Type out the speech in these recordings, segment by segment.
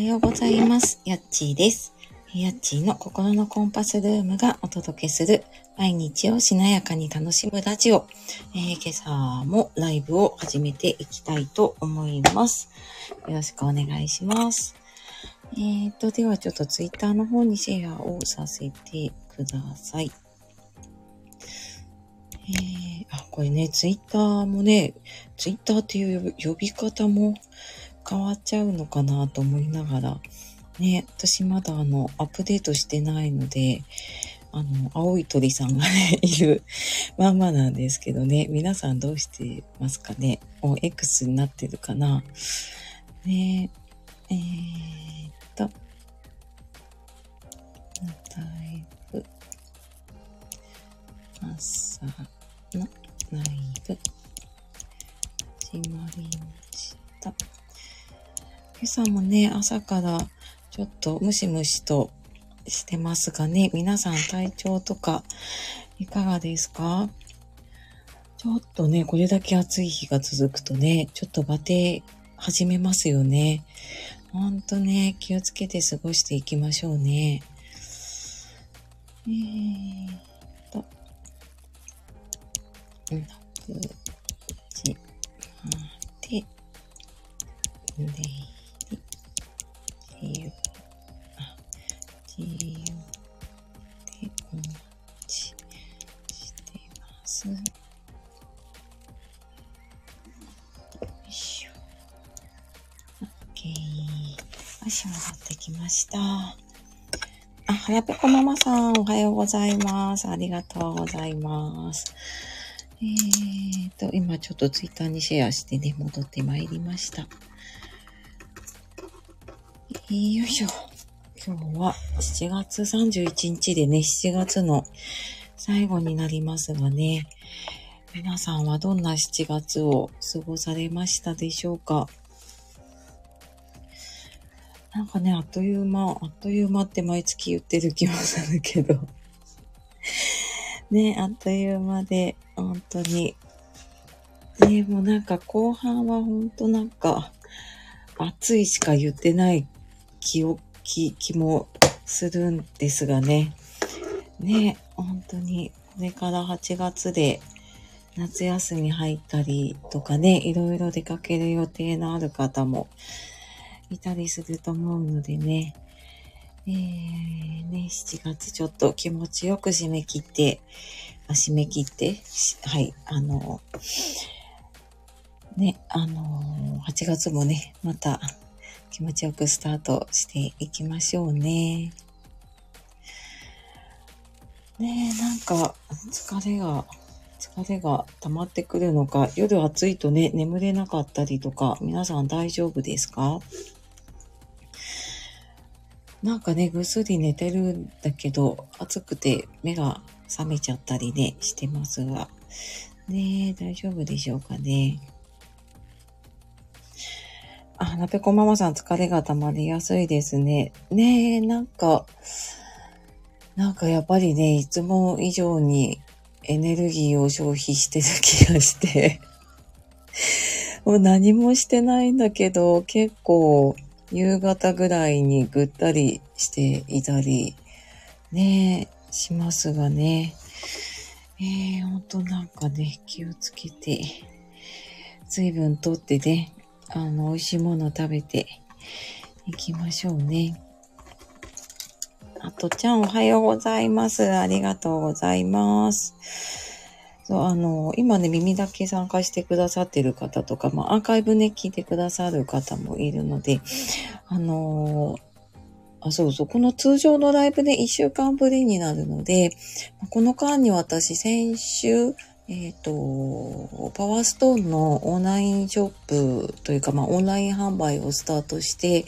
はようございます。やっちーです。やっちーの心のコンパスルームがお届けする毎日をしなやかに楽しむラジオ。えー今朝もライブを始めていきたいと思います。よろしくお願いします。えーと、ではちょっとツイッターの方にシェアをさせてください。えー、あ、これね、ツイッターもね、ツイッターっていう呼び方も変わっちゃうのかなと思いながら、ね、私まだあの、アップデートしてないので、あの、青い鳥さんがね、いるまんまなんですけどね、皆さんどうしてますかね？お、X になってるかな？ねえーっと、だいぶ、朝のライブ、始まりました。今朝もね、朝からちょっとムシムシとしてますがね、皆さん体調とかいかがですか？ちょっとね、これだけ暑い日が続くとね、ちょっとバテ始めますよね。ほんとね、気をつけて過ごしていきましょうね。えーっと、6時まで、レイリ、自由、あ、自由でお待ちしてます。よいしょ。OK。よし、戻ってきました。あ、はらぺこママさん、おはようございます。ありがとうございます。えーと、今ちょっとツイッターにシェアしてね、戻ってまいりました。よいしょ。今日は7月31日でね、7月の最後になりますがね、皆さんはどんな7月を過ごされましたでしょうか？なんかね、あっという間、あっという間って毎月言ってる気もするけど。ね、あっという間で、本当に。ね、もうなんか後半は本当なんか、暑いしか言ってない気を、気、気もするんですがね。ね、本当に、これから8月で夏休み入ったりとかね、いろいろ出かける予定のある方もいたりすると思うのでね。えー、ね、7月ちょっと気持ちよく締め切って、あ締め切って、はい、あの、ね、あの、8月もね、また気持ちよくスタートしていきましょうね。ねえ、なんか疲れが、疲れが溜まってくるのか、夜暑いとね、眠れなかったりとか、皆さん大丈夫ですか？なんかね、ぐっすり寝てるんだけど、暑くて目が覚めちゃったりね、してますが。ねえ、大丈夫でしょうかね？あ、なぺこママさん疲れが溜まりやすいですね。ねえ、なんか、なんかやっぱりね、いつも以上にエネルギーを消費してる気がして。もう何もしてないんだけど、結構夕方ぐらいにぐったりしていたり、ねえ、しますがね。えー、ほんとなんかね、気をつけて、水分とってね、あの、美味しいもの食べていきましょうね。あとちゃんおはようございます。ありがとうございます。そう、あの、今ね、耳だけ参加してくださってる方とか、まあ、アーカイブね、聞いてくださる方もいるので、あのあ、そうそう、この通常のライブで1週間ぶりになるので、この間に私、先週、えっ、と、パワーストーンのオンラインショップというか、まあ、オンライン販売をスタートして、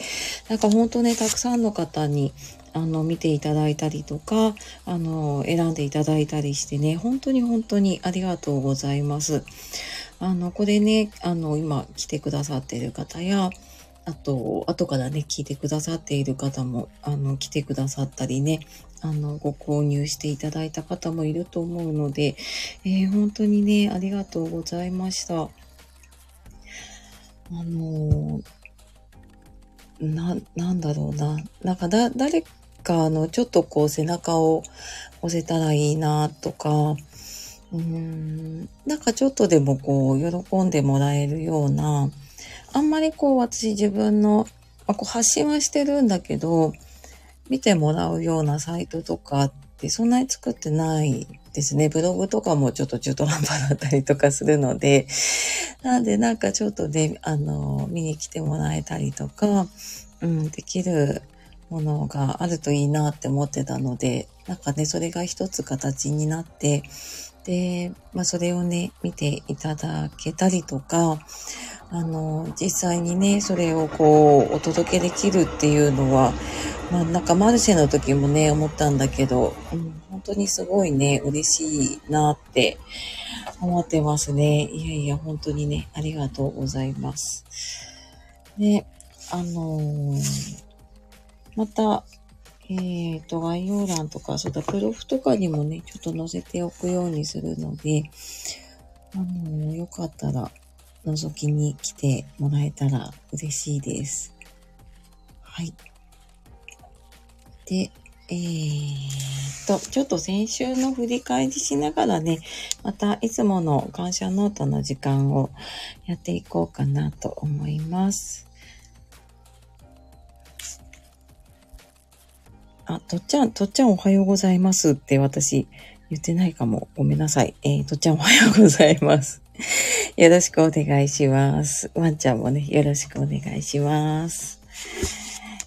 なんか本当ね、たくさんの方に、あの、見ていただいたりとか、あの、選んでいただいたりしてね、本当に本当にありがとうございます。あの、これね、あの、今来てくださっている方や、あと、後からね、聞いてくださっている方も、あの、来てくださったりね、あの、ご購入していただいた方もいると思うので、えー本当にね、ありがとうございました。あのーな、なんだろうな。なんかだ、誰かのちょっとこう背中を押せたらいいなとか、うーん、なんかちょっとでもこう喜んでもらえるような、あんまりこう私自分の、まあ、こう発信はしてるんだけど、見てもらうようなサイトとかってそんなに作ってないですね。ブログとかもちょっと中途半端だったりとかするので、なんでなんかちょっとね、あの、見に来てもらえたりとか、うん、できるものがあるといいなって思ってたので、なんかね、それが一つ形になって、で、まあそれをね、見ていただけたりとか、あの、実際にね、それをこう、お届けできるっていうのは、まあなんかマルシェの時もね、思ったんだけど、うん、本当にすごいね、嬉しいなって思ってますね。いやいや、本当にね、ありがとうございます。で、あのー、また、えっ、ー、と、概要欄とか、そうだ、プロフとかにもね、ちょっと載せておくようにするので、あのー、よかったら、覗きに来てもらえたら嬉しいです。はい。で、えーと、ちょっと先週の振り返りしながらね、またいつもの感謝ノートの時間をやっていこうかなと思います。あ、とっちゃん、とっちゃんおはようございますって私言ってないかも。ごめんなさい。えー、とっちゃんおはようございます。よろしくお願いします。ワンちゃんもね、よろしくお願いします。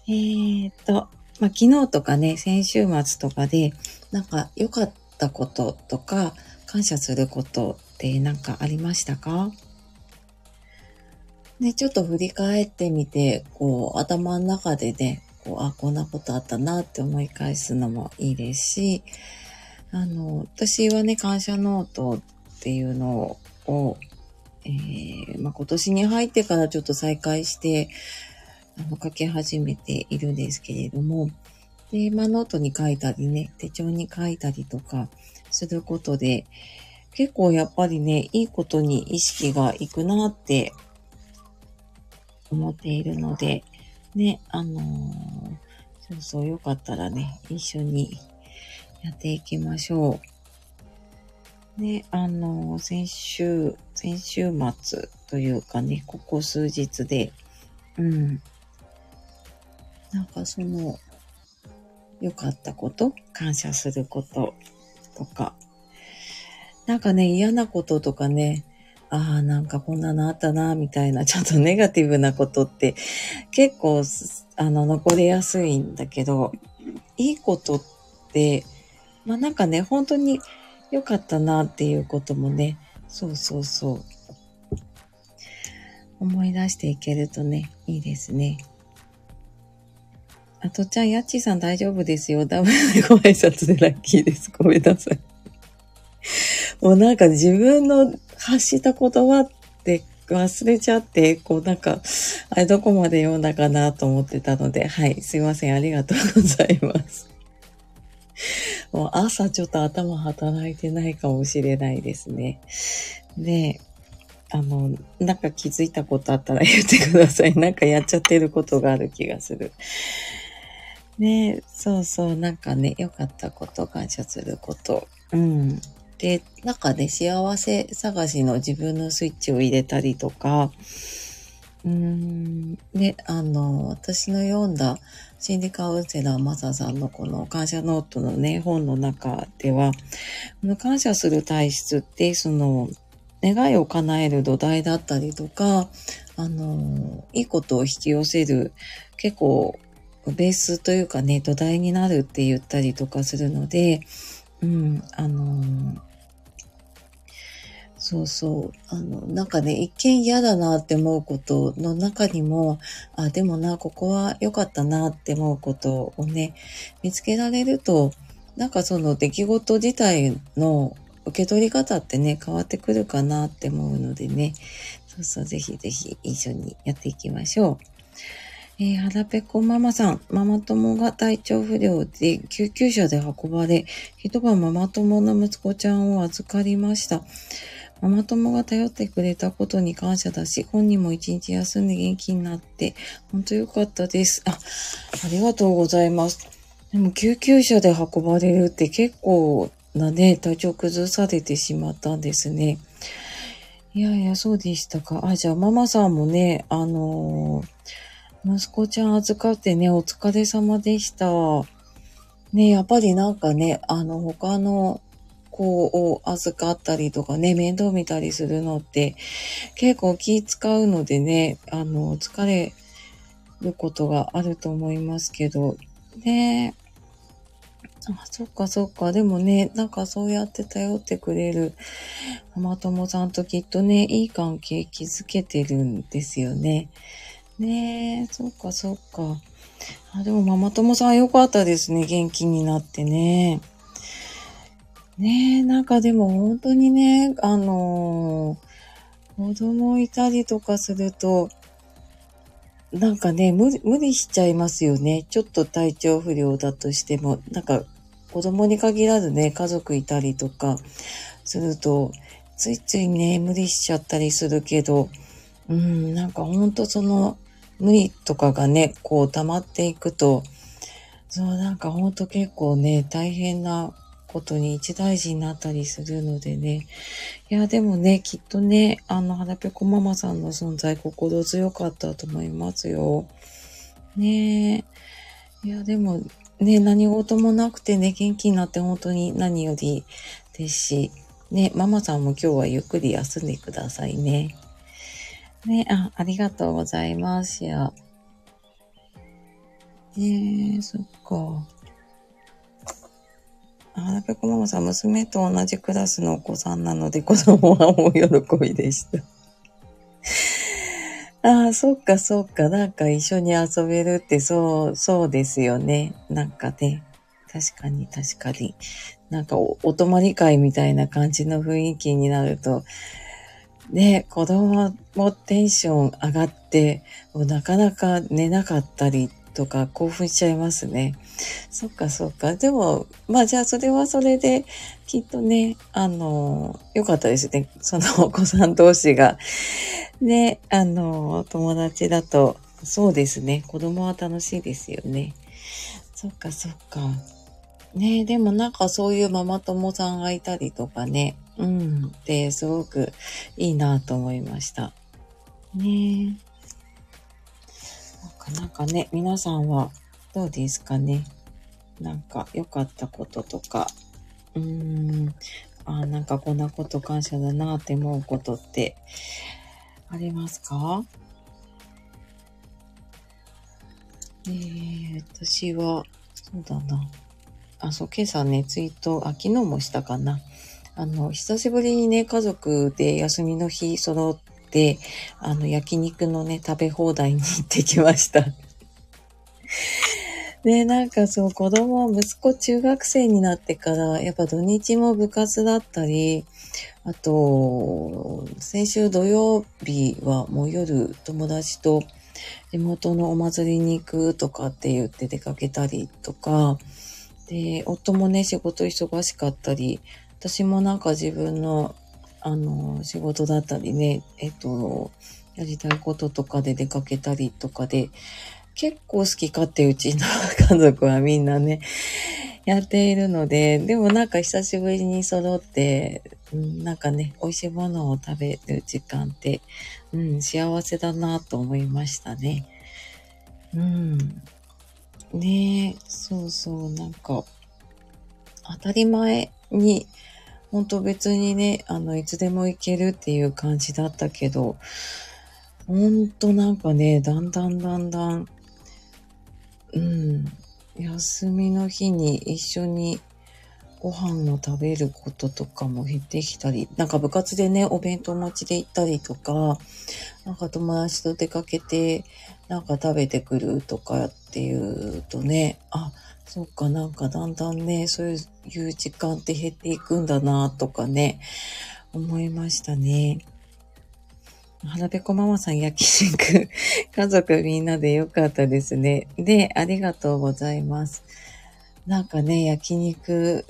えーと、まあ、昨日とかね、先週末とかで、なんか良かったこととか、感謝することってなんかありましたか？ね、ちょっと振り返ってみて、こう、頭の中でね、こう、あ、こんなことあったなって思い返すのもいいですし、あの、私はね、感謝ノートっていうのを、えー、まあ、今年に入ってからちょっと再開して、あの、書き始めているんですけれども、で、まあ、ノートに書いたりね、手帳に書いたりとかすることで、結構やっぱりね、いいことに意識がいくなって思っているので、ね、あのー、そうそう、よかったらね、一緒にやっていきましょう。ね、あのー、先週、先週末というかね、ここ数日で、うん、なんかその、良かったこと、感謝することとか、なんかね、嫌なこととかね、ああ、なんかこんなのあったな、みたいな、ちょっとネガティブなことって結構、あの、残りやすいんだけど、いいことって、まあなんかね、本当に良かったなっていうこともね、そうそうそう。思い出していけるとね、いいですね。あとちゃん、やっちーさん大丈夫ですよ。ダメでご挨拶でラッキーです。ごめんなさい。もうなんか自分の発した言葉って忘れちゃって、こうなんか、あれどこまで読んだかなと思ってたので、はい、すいません。ありがとうございます。もう朝ちょっと頭働いてないかもしれないですね。で、あの、なんか気づいたことあったら言ってください。なんかやっちゃってることがある気がする。ねそうそう、なんかね、良かったこと、感謝すること。うん。で、なんかね、幸せ探しの自分のスイッチを入れたりとか、うーん、ね、あの、私の読んだ心理カウンセラーマサさんのこの感謝ノートのね、本の中では、この感謝する体質って、その、願いを叶える土台だったりとか、あの、いいことを引き寄せる、結構ベースというかね、土台になるって言ったりとかするので、うん、あのそうそう。あの、なんかね、一見嫌だなって思うことの中にも、あ、でもな、ここは良かったなって思うことをね、見つけられると、なんかその出来事自体の受け取り方ってね、変わってくるかなって思うのでね、そうそう、ぜひぜひ一緒にやっていきましょう。えー、はらぺこママさん、ママ友が体調不良で救急車で運ばれ、一晩ママ友の息子ちゃんを預かりました。ママ友が頼ってくれたことに感謝だし、本人も一日休んで元気になって、本当よかったです。あ、ありがとうございます。でも救急車で運ばれるって結構なね、体調崩されてしまったんですね。いやいや、そうでしたか。あ、じゃあママさんもね、あのー、息子ちゃん預かってね、お疲れ様でした。ね、やっぱりなんかね、あの、他の子を預かったりとかね、面倒見たりするのって結構気使うのでね、あの、疲れることがあると思いますけど、ね、あ、そっかそっか。でもね、なんかそうやって頼ってくれるママ友さんときっとね、いい関係築けてるんですよね。ねえ、そっかそっか。あ、でもママ友さんよかったですね。元気になってね。ねえ、なんかでも本当にね、あのー、子供いたりとかすると、なんかね、無、無理しちゃいますよね。ちょっと体調不良だとしても、なんか子供に限らずね、家族いたりとかすると、ついついね、無理しちゃったりするけど、うん、なんかほんとその、無理とかがね、こう溜まっていくと、そう、なんかほんと結構ね、大変なことに一大事になったりするのでね。いや、でもね、きっとね、あの、はなぺこママさんの存在心強かったと思いますよ。ねえ。いや、でも、ね、何事もなくてね、元気になって本当に何よりですし、ね、ママさんも今日はゆっくり休んでくださいね。ね、あ、ありがとうございます。や。えー、そっか。あ、なぺこママさん、娘と同じクラスのお子さんなので、子供は大喜びでした。ああ、そっかそっか。なんか一緒に遊べるって、そう、そうですよね。なんかね。確かに確かに。なんかお、お泊まり会みたいな感じの雰囲気になると、ね、子供もテンション上がって、なかなか寝なかったりとか興奮しちゃいますね。そっかそっか。でも、まあじゃあそれはそれで、きっとね、あの、よかったですね。そのお子さん同士が。ね、あの、友達だと、そうですね。子供は楽しいですよね。そっかそっか。ねでもなんかそういうママ友さんがいたりとかね。うん。で、すごくいいなと思いました。ねなんかなんかね、皆さんはどうですかね？なんか良かったこととか、うーん、あなんかこんなこと感謝だなって思うことってありますか？えー、私は、そうだな。あ、そう、今朝ね、ツイート、あ、昨日もしたかな。あの、久しぶりにね、家族で休みの日揃って、あの、焼肉のね、食べ放題に行ってきました。で、なんかそう、子供、息子中学生になってから、やっぱ土日も部活だったり、あと、先週土曜日はもう夜友達と地元のお祭りに行くとかって言って出かけたりとか、で、夫もね、仕事忙しかったり、私もなんか自分の、あの、仕事だったりね、えっと、やりたいこととかで出かけたりとかで、結構好き勝手うちの家族はみんなね、やっているので、でもなんか久しぶりに揃って、うん、なんかね、美味しいものを食べる時間って、うん、幸せだなと思いましたね。うん。ねえ、そうそう、なんか、当たり前に、ほんと別にね、あの、いつでも行けるっていう感じだったけど、ほんとなんかね、だんだんだんだん、うん、休みの日に一緒にご飯を食べることとかも減ってきたり、なんか部活でね、お弁当持ちで行ったりとか、なんか友達と出かけて、なんか食べてくるとかっていうとね、あ、そっか、なんかだんだんね、そういう時間って減っていくんだなとかね、思いましたね。花ぺこママさん焼肉、家族みんなでよかったですね。で、ありがとうございます。なんかね、焼肉、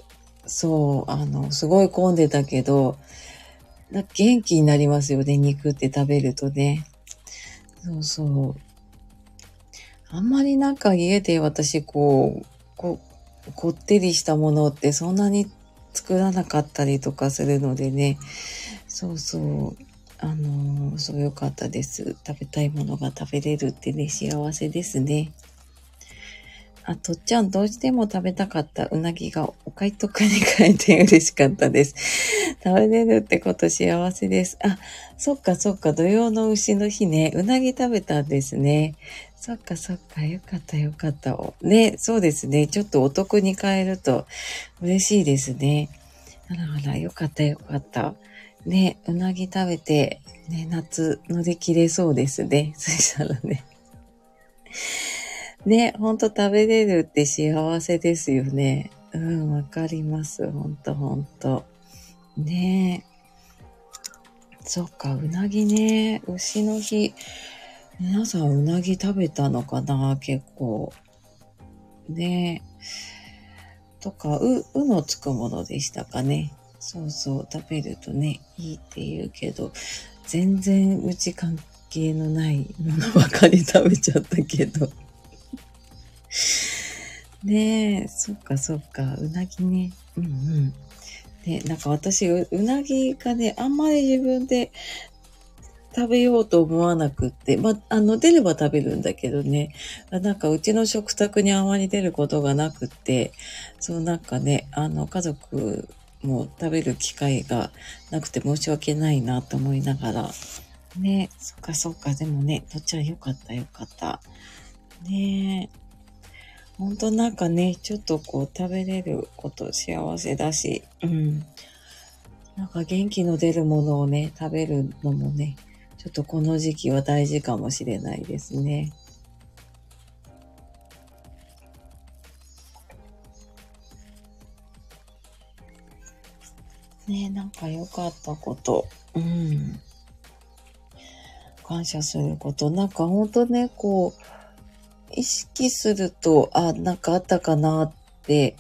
そう、あの、すごい混んでたけど、元気になりますよね、肉って食べるとね。そうそう。あんまりなんか家で私こう、ここってりしたものってそんなに作らなかったりとかするのでね。そうそう。あのー、そうよかったです。食べたいものが食べれるってね、幸せですね。あ、とっちゃん、どうしても食べたかったうなぎがお買い得に変えて嬉しかったです。食べれるってこと幸せです。あ、そっかそっか、土曜の牛の日ね、うなぎ食べたんですね。そっかそっか、よかったよかった。ね、そうですね。ちょっとお得に買えると嬉しいですね。あらあら、よかったよかった。ね、うなぎ食べて、ね、夏乗り切れそうですね。そしたらね。ね、ほんと食べれるって幸せですよね。うん、わかります。ほんとほんと。ねそっか、うなぎね。牛の日。皆さんうなぎ食べたのかな？結構。ねえとか、う、うのつくものでしたかね？そうそう、食べるとね、いいって言うけど、全然うち関係のないものばかり食べちゃったけど。ねえ、そっかそっか、うなぎね。うんうん。ね、なんか私う、うなぎがね、あんまり自分で食べようと思わなくって、まあ、の、出れば食べるんだけどね、なんかうちの食卓にあまり出ることがなくって、そうなんかね、あの、家族も食べる機会がなくて申し訳ないなと思いながら、ね、そっかそっか、でもね、どっちはよかったよかった。ねえ。ほんとなんかね、ちょっとこう食べれること幸せだし、うん。なんか元気の出るものをね、食べるのもね、ちょっとこの時期は大事かもしれないですね。ねなんか良かったこと。うん。感謝すること。なんかほんとね、こう、意識すると、あ、なんかあったかなって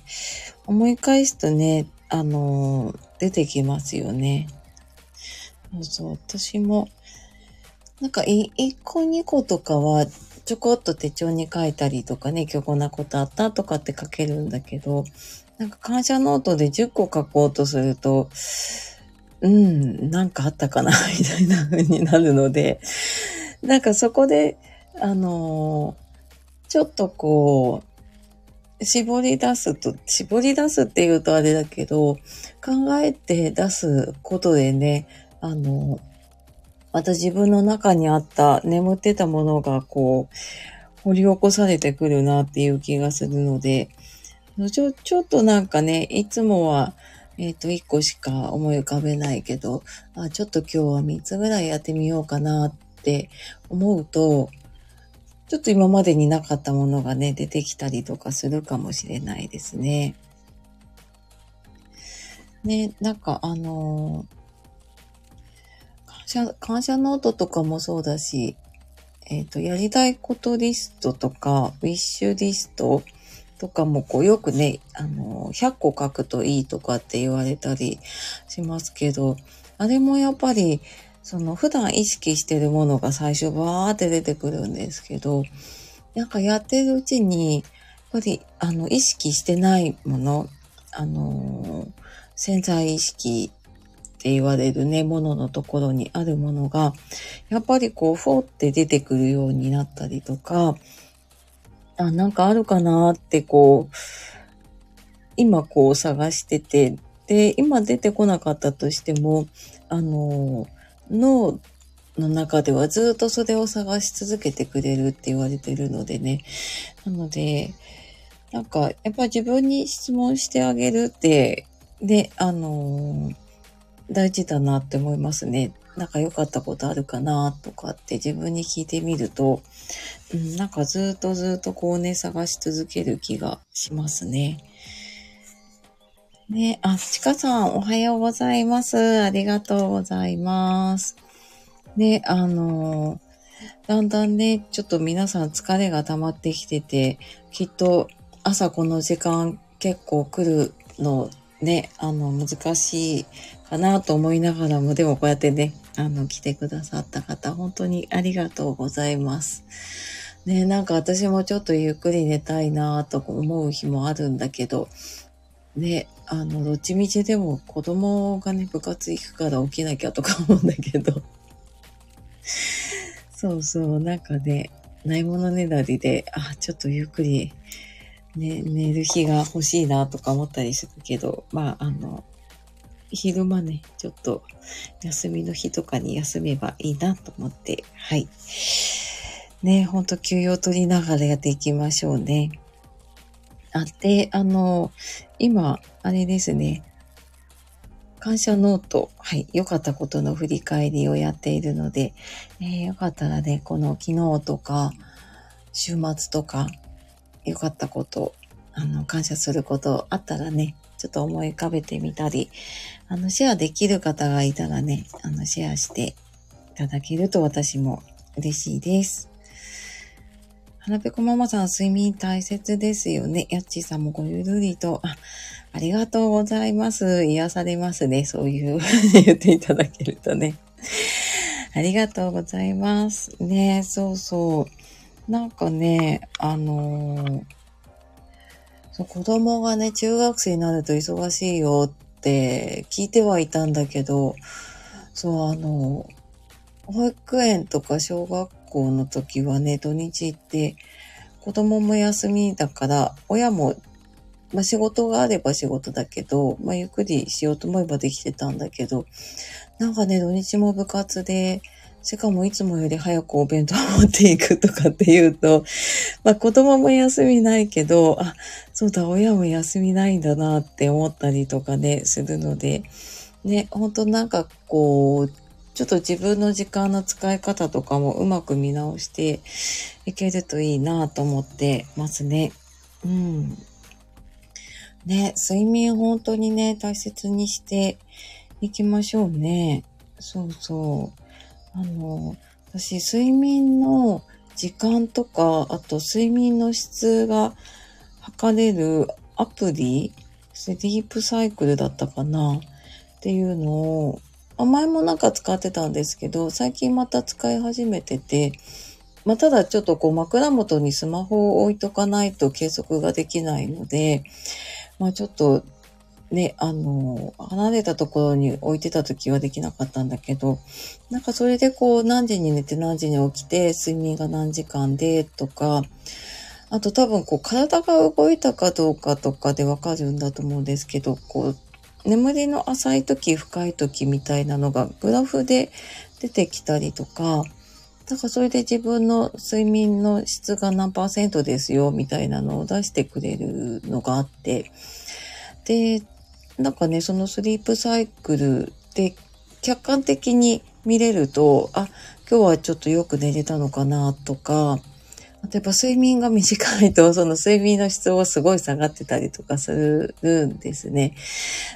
思い返すとね、あの出てきますよね。そうそう、私も、なんか1個2個とかはちょこっと手帳に書いたりとかね、今日こんなことあったとかって書けるんだけど、なんか感謝ノートで10個書こうとすると、うん、なんかあったかなみたいな風になるので、なんかそこで、あのちょっとこう、絞り出すと、絞り出すって言うとあれだけど、考えて出すことでね、あの、また自分の中にあった眠ってたものがこう、掘り起こされてくるなっていう気がするので、ちょ、ちょっとなんかね、いつもは、えっ、と、1個しか思い浮かべないけど、あ、ちょっと今日は3つぐらいやってみようかなって思うと、ちょっと今までになかったものがね、出てきたりとかするかもしれないですね。ね、なんかあのー、謝、感謝ノートとかもそうだし、えっ、ー、と、やりたいことリストとか、ウィッシュリストとかもこうよくね、あの、100個書くといいとかって言われたりしますけど、あれもやっぱりその普段意識してるものが最初バーって出てくるんですけど、なんかやってるうちに、やっぱりあの意識してないもの、あの潜在意識って言われるね、もののところにあるものが、やっぱりこう、フォーって出てくるようになったりとか、あ、なんかあるかなってこう、今こう探してて、で、今出てこなかったとしても、あの、脳の中ではずっとそれを探し続けてくれるって言われてるのでね。なので、なんか、やっぱ自分に質問してあげるって、で、あのー、大事だなって思いますね。なんか良かったことあるかなとかって自分に聞いてみると、うん、なんかずっとずっとこうね、探し続ける気がしますね。ね、あ、ちかさん、おはようございます。ありがとうございます。ね、あのだんだんね、ちょっと皆さん疲れが溜まってきてて、きっと朝この時間結構来るのね、あの、難しいかなと思いながらも、でもこうやってね、あの、来てくださった方、本当にありがとうございます。ね、なんか私もちょっとゆっくり寝たいなと思う日もあるんだけど、ね、あの、どっちみちでも子供がね、部活行くから起きなきゃとか思うんだけど、そうそう、なんかね、ないものねだりで、あ、ちょっとゆっくり、ね、寝る日が欲しいなとか思ったりするけど、まあ、あの、昼間ね、ちょっと休みの日とかに休めばいいなと思って、はい。ね、ほんと休養取りながらやっていきましょうね。あ、で、あの、今、あれですね。感謝ノート、はい、良かったことの振り返りをやっているので、えー、よかったらね、この昨日とか、週末とか、良かったこと、あの、感謝することあったらね、ちょっと思い浮かべてみたり、あの、シェアできる方がいたらね、あの、シェアしていただけると私も嬉しいです。花ぺこママさん、睡眠大切ですよね。やっちーさんもごゆるりと、あ、ありがとうございます。癒されますね。そういう 言っていただけるとね。ありがとうございます。ねそうそう。なんかね、あのー、子供がね、中学生になると忙しいよっ聞いてはいたんだけど、そう、あの、保育園とか小学校の時はね、土日って、子供も休みだから、親も、まあ仕事があれば仕事だけど、まあゆっくりしようと思えばできてたんだけど、なんかね、土日も部活で、しかもいつもより早くお弁当を持っていくとかっていうと、まあ子供も休みないけど、あ、そうだ、親も休みないんだなって思ったりとかね、するので、ね、本当なんかこう、ちょっと自分の時間の使い方とかもうまく見直していけるといいなと思ってますね。うん。ね、睡眠本当にね、大切にしていきましょうね。そうそう。あの、私、睡眠の時間とか、あと睡眠の質が測れるアプリ、スリープサイクルだったかなっていうのを前もなんか使ってたんですけど、最近また使い始めてて、まあ、ただちょっとこう枕元にスマホを置いとかないと計測ができないので、まあちょっとね、あの、離れたところに置いてた時はできなかったんだけど、なんかそれでこう何時に寝て何時に起きて睡眠が何時間でとか、あと多分こう体が動いたかどうかとかでわかるんだと思うんですけど、こう眠りの浅い時、深い時みたいなのがグラフで出てきたりとか、だからそれで自分の睡眠の質が何パーセントですよみたいなのを出してくれるのがあって、で、なんかね、そのスリープサイクルで客観的に見れると、あ、今日はちょっとよく寝れたのかなとか、やっぱ睡眠が短いと、その睡眠の質はすごい下がってたりとかするんですね。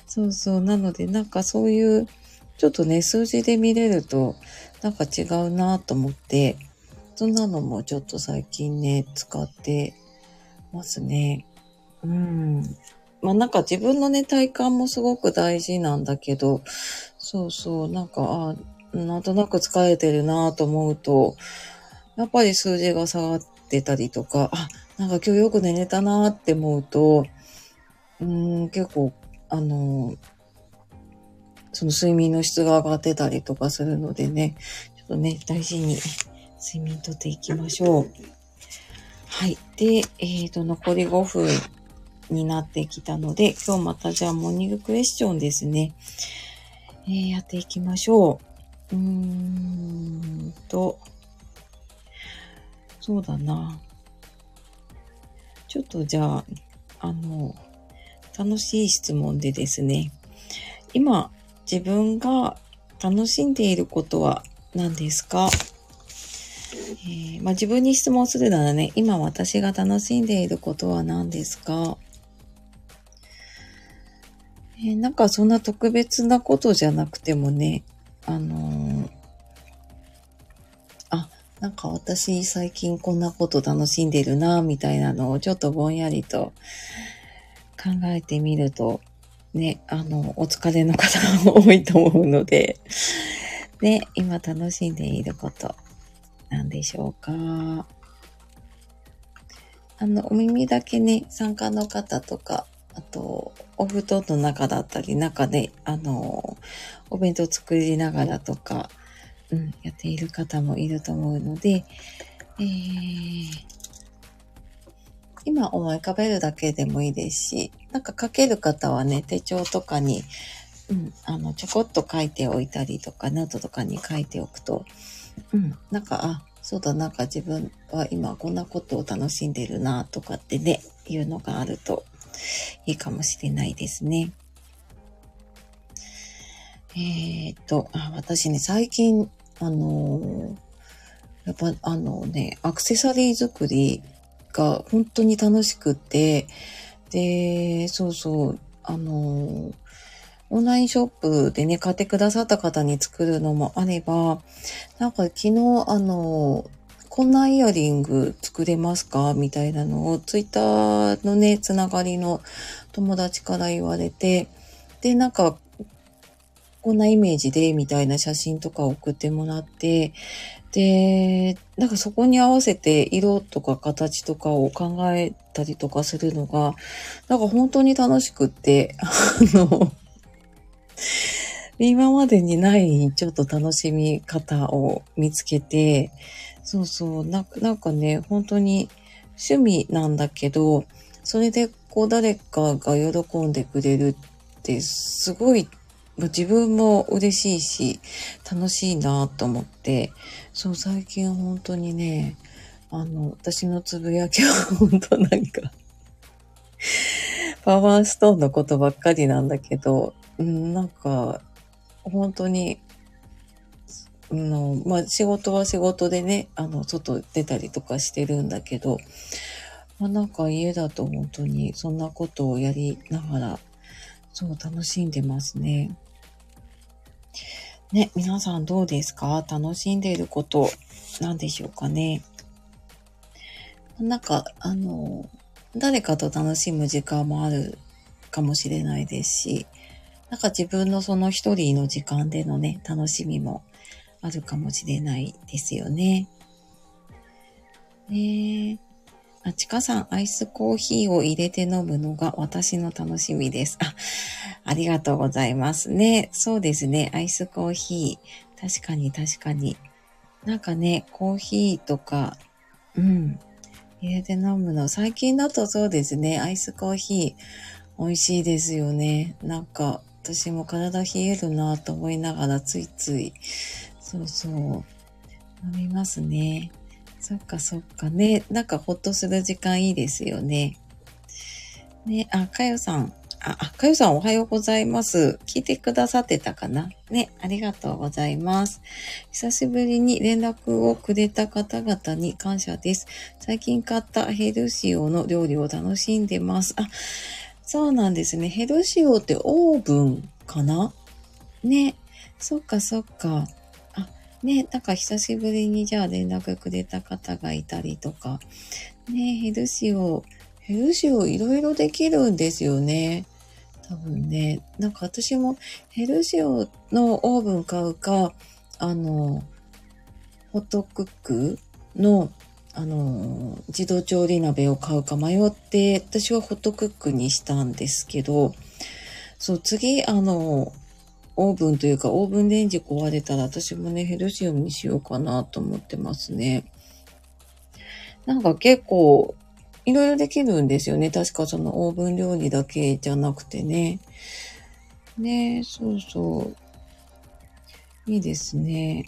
そうそう。なので、なんかそういう、ちょっとね、数字で見れると、なんか違うなと思って、そんなのもちょっと最近ね、使ってますね。うん。まあなんか自分のね、体感もすごく大事なんだけど、そうそう、なんか、あなんとなく疲れてるなと思うと、やっぱり数字が下がってたりとか、あ、なんか今日よく寝れたなって思うと、うん、結構、あの、その睡眠の質が上がってたりとかするのでね、ちょっとね、大事に睡眠とっていきましょう。はい。で、えっ、ー、と、残り5分になってきたので、今日またじゃあモーニングクエスチョンですね。えー、やっていきましょう。うーんと、そうだな。ちょっとじゃあ、あの、楽しい質問でですね。今、自分が楽しんでいることは何ですか、えー、まあ、自分に質問するならね、今私が楽しんでいることは何ですか？えー、なんかそんな特別なことじゃなくてもね、あのーなんか私最近こんなこと楽しんでるな、みたいなのをちょっとぼんやりと考えてみるとね、あの、お疲れの方も多いと思うので、ね、今楽しんでいることなんでしょうか。あの、お耳だけね、参加の方とか、あと、お布団の中だったり、中で、あの、お弁当作りながらとか、うん、やっている方もいると思うので、えー、今思い浮かべるだけでもいいですし、なんか書ける方はね、手帳とかに、うん、あの、ちょこっと書いておいたりとか、ノートとかに書いておくと、うん、なんか、あ、そうだ、なんか自分は今こんなことを楽しんでるな、とかってね、いうのがあるといいかもしれないですね。えー、っと、あ私ね、最近、あの、やっぱあのね、アクセサリー作りが本当に楽しくて、で、そうそう、あの、オンラインショップでね、買ってくださった方に作るのもあれば、なんか昨日、あの、こんなイヤリング作れますか？みたいなのをツイッターのね、つながりの友達から言われて、で、なんか、こんなイメージで、みたいな写真とか送ってもらって、で、なんかそこに合わせて色とか形とかを考えたりとかするのが、なんか本当に楽しくって、あの、今までにないちょっと楽しみ方を見つけて、そうそう、ななんかね、本当に趣味なんだけど、それでこう誰かが喜んでくれるってすごい自分も嬉しいし、楽しいなと思って、そう、最近本当にね、あの、私のつぶやきは 本当なんかパワーストーンのことばっかりなんだけど、うん、なんか、本当に、の、まあ、仕事は仕事でね、あの、外出たりとかしてるんだけど、まあ、なんか家だと本当にそんなことをやりながら、そう楽しんでますね。ね、皆さんどうですか？楽しんでいること、なんでしょうかね？なんか、あの、誰かと楽しむ時間もあるかもしれないですし、なんか自分のその一人の時間でのね、楽しみもあるかもしれないですよね。ねえ。あ、ちかさん、アイスコーヒーを入れて飲むのが私の楽しみです。あ、ありがとうございますね。そうですね。アイスコーヒー。確かに確かに。なんかね、コーヒーとか、うん。入れて飲むの。最近だとそうですね。アイスコーヒー。美味しいですよね。なんか、私も体冷えるなと思いながらついつい、そうそう、飲みますね。そっかそっかね。なんかほっとする時間いいですよね。ね、あ、かよさん。あ、あかよさんおはようございます。聞いてくださってたかな？ね、ありがとうございます。久しぶりに連絡をくれた方々に感謝です。最近買ったヘルシオの料理を楽しんでます。あ、そうなんですね。ヘルシオってオーブンかな？ね。そっかそっか。ね、なんか久しぶりにじゃあ連絡くれた方がいたりとか、ね、ヘルシオ、ヘルシオいろいろできるんですよね。多分ね、なんか私もヘルシオのオーブン買うか、あの、ホットクックの、あの、自動調理鍋を買うか迷って、私はホットクックにしたんですけど、そう、次、あの、オーブンというかオーブンレンジ壊れたら私もね、ヘルシウムにしようかなと思ってますね。なんか結構、いろいろできるんですよね。確かそのオーブン料理だけじゃなくてね。ねそうそう。いいですね。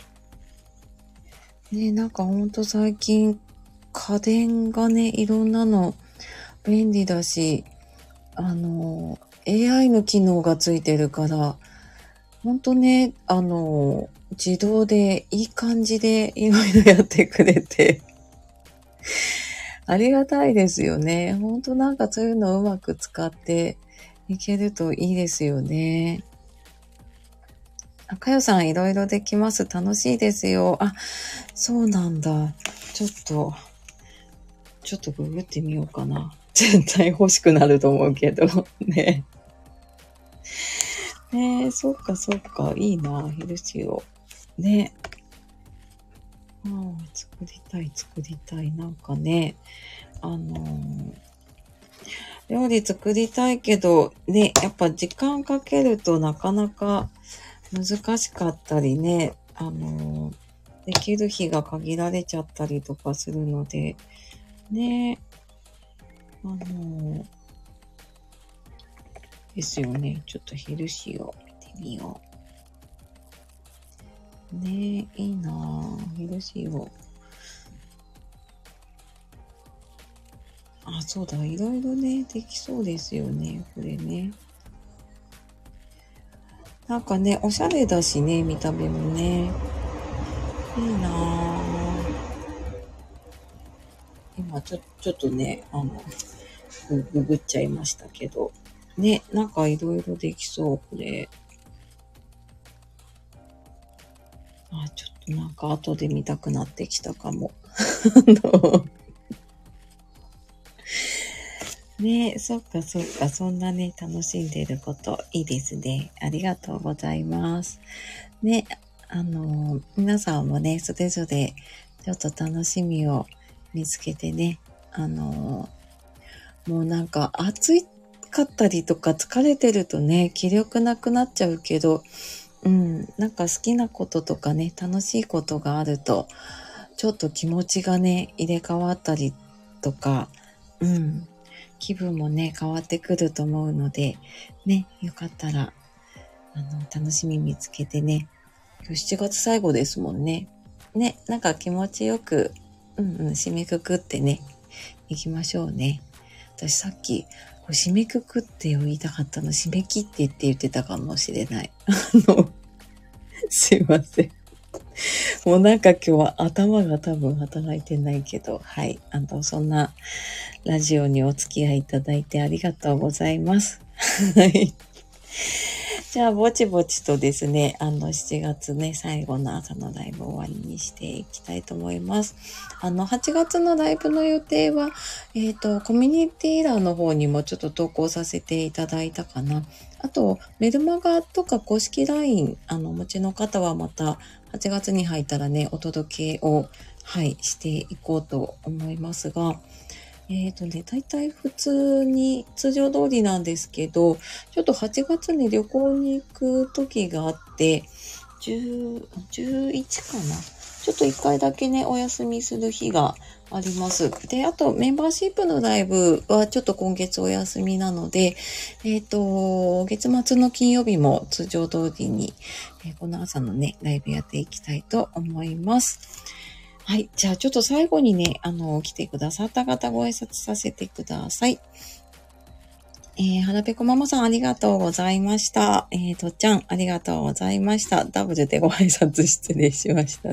ねなんかほんと最近家電がね、いろんなの便利だし、あの、AI の機能がついてるから、ほんとね、あの、自動でいい感じでいろいろやってくれてありがたいですよね。ほんとなんかそういうのをうまく使っていけるといいですよね。あ、かよさんいろいろできます。楽しいですよ。あ、そうなんだ。ちょっと、ちょっとググってみようかな。絶対欲しくなると思うけど、ね。ねえ、そっかそっか。いいな、ヘルシーを。ね。ああ、作りたい、作りたい。なんかね、あのー料理作りたいけど、ね、やっぱ時間かけるとなかなか難しかったりね、あのーできる日が限られちゃったりとかするので、ね、あのーですよね。ちょっとヘルシーを見てみよう。ねえ、いいなぁ。ヘルシーを。あ、そうだ。いろいろね、できそうですよね。これね。なんかね、おしゃれだしね、見た目もね。いいなぁ。今、ちょ、ちょっとね、あの、グググっちゃいましたけど。ね、なんかいろいろできそう、これ。あ、ちょっとなんか後で見たくなってきたかも。ねそっかそっか、そんなね、楽しんでること、いいですね。ありがとうございます。ね、あの、皆さんもね、それぞれ、ちょっと楽しみを見つけてね、あの、もうなんか暑いかったりとか疲れてるとね、気力なくなっちゃうけど、うん、なんか好きなこととかね、楽しいことがあると、ちょっと気持ちがね、入れ替わったりとか、うん、気分もね、変わってくると思うので、ね、よかったら、あの、楽しみ見つけてね、今日7月最後ですもんね。ね、なんか気持ちよく、うんうん、締めくくってね、行きましょうね。私さっき、締めくくって言いたかったの、締め切ってって言ってたかもしれない。あの、すいません。もうなんか今日は頭が多分働いてないけど、はい。あの、そんなラジオにお付き合いいただいてありがとうございます。はい。じゃあ、ぼちぼちとですね、あの、7月ね、最後の朝のライブ終わりにしていきたいと思います。あの、8月のライブの予定は、えっ、と、コミュニティ欄の方にもちょっと投稿させていただいたかな。あと、メルマガとか公式 LINE、あの、お持ちの方はまた8月に入ったらね、お届けを、はい、していこうと思いますが、えっ、とね、大体普通に、通常通りなんですけど、ちょっと8月に旅行に行く時があって、10、11かな？ちょっと1回だけね、お休みする日があります。で、あとメンバーシップのライブはちょっと今月お休みなので、えっ、と、月末の金曜日も通常通りに、えーこの朝のね、ライブやっていきたいと思います。はい。じゃあちょっと最後にね、あの、来てくださった方ご挨拶させてください。えー、はなぺこママさんありがとうございました。えー、とっちゃんありがとうございました。ダブルでご挨拶失礼しました。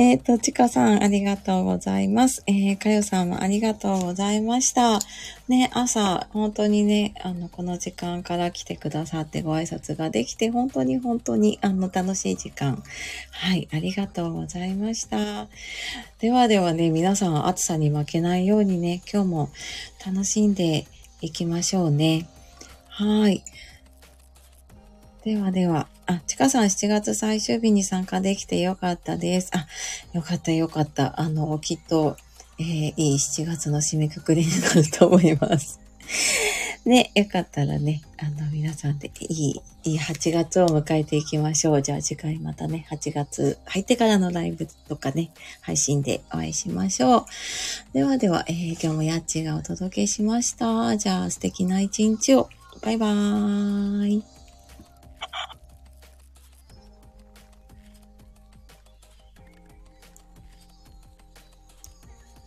えー、と、ちかさんありがとうございます。えー、かよさんもありがとうございました。ね、朝、本当にね、あの、この時間から来てくださってご挨拶ができて、本当に本当に、あの、楽しい時間。はい、ありがとうございました。ではではね、皆さん暑さに負けないようにね、今日も楽しんでいきましょうね。はい。ではでは、あ、ちかさん7月最終日に参加できてよかったです。あ、よかったよかった。あの、きっと、えーいい7月の締めくくりになると思います。ね、よかったらね、あの、皆さんでいい、いい8月を迎えていきましょう。じゃあ次回またね、8月入ってからのライブとかね、配信でお会いしましょう。ではでは、えー今日もやっちがお届けしました。じゃあ素敵な一日を。バイバーイ。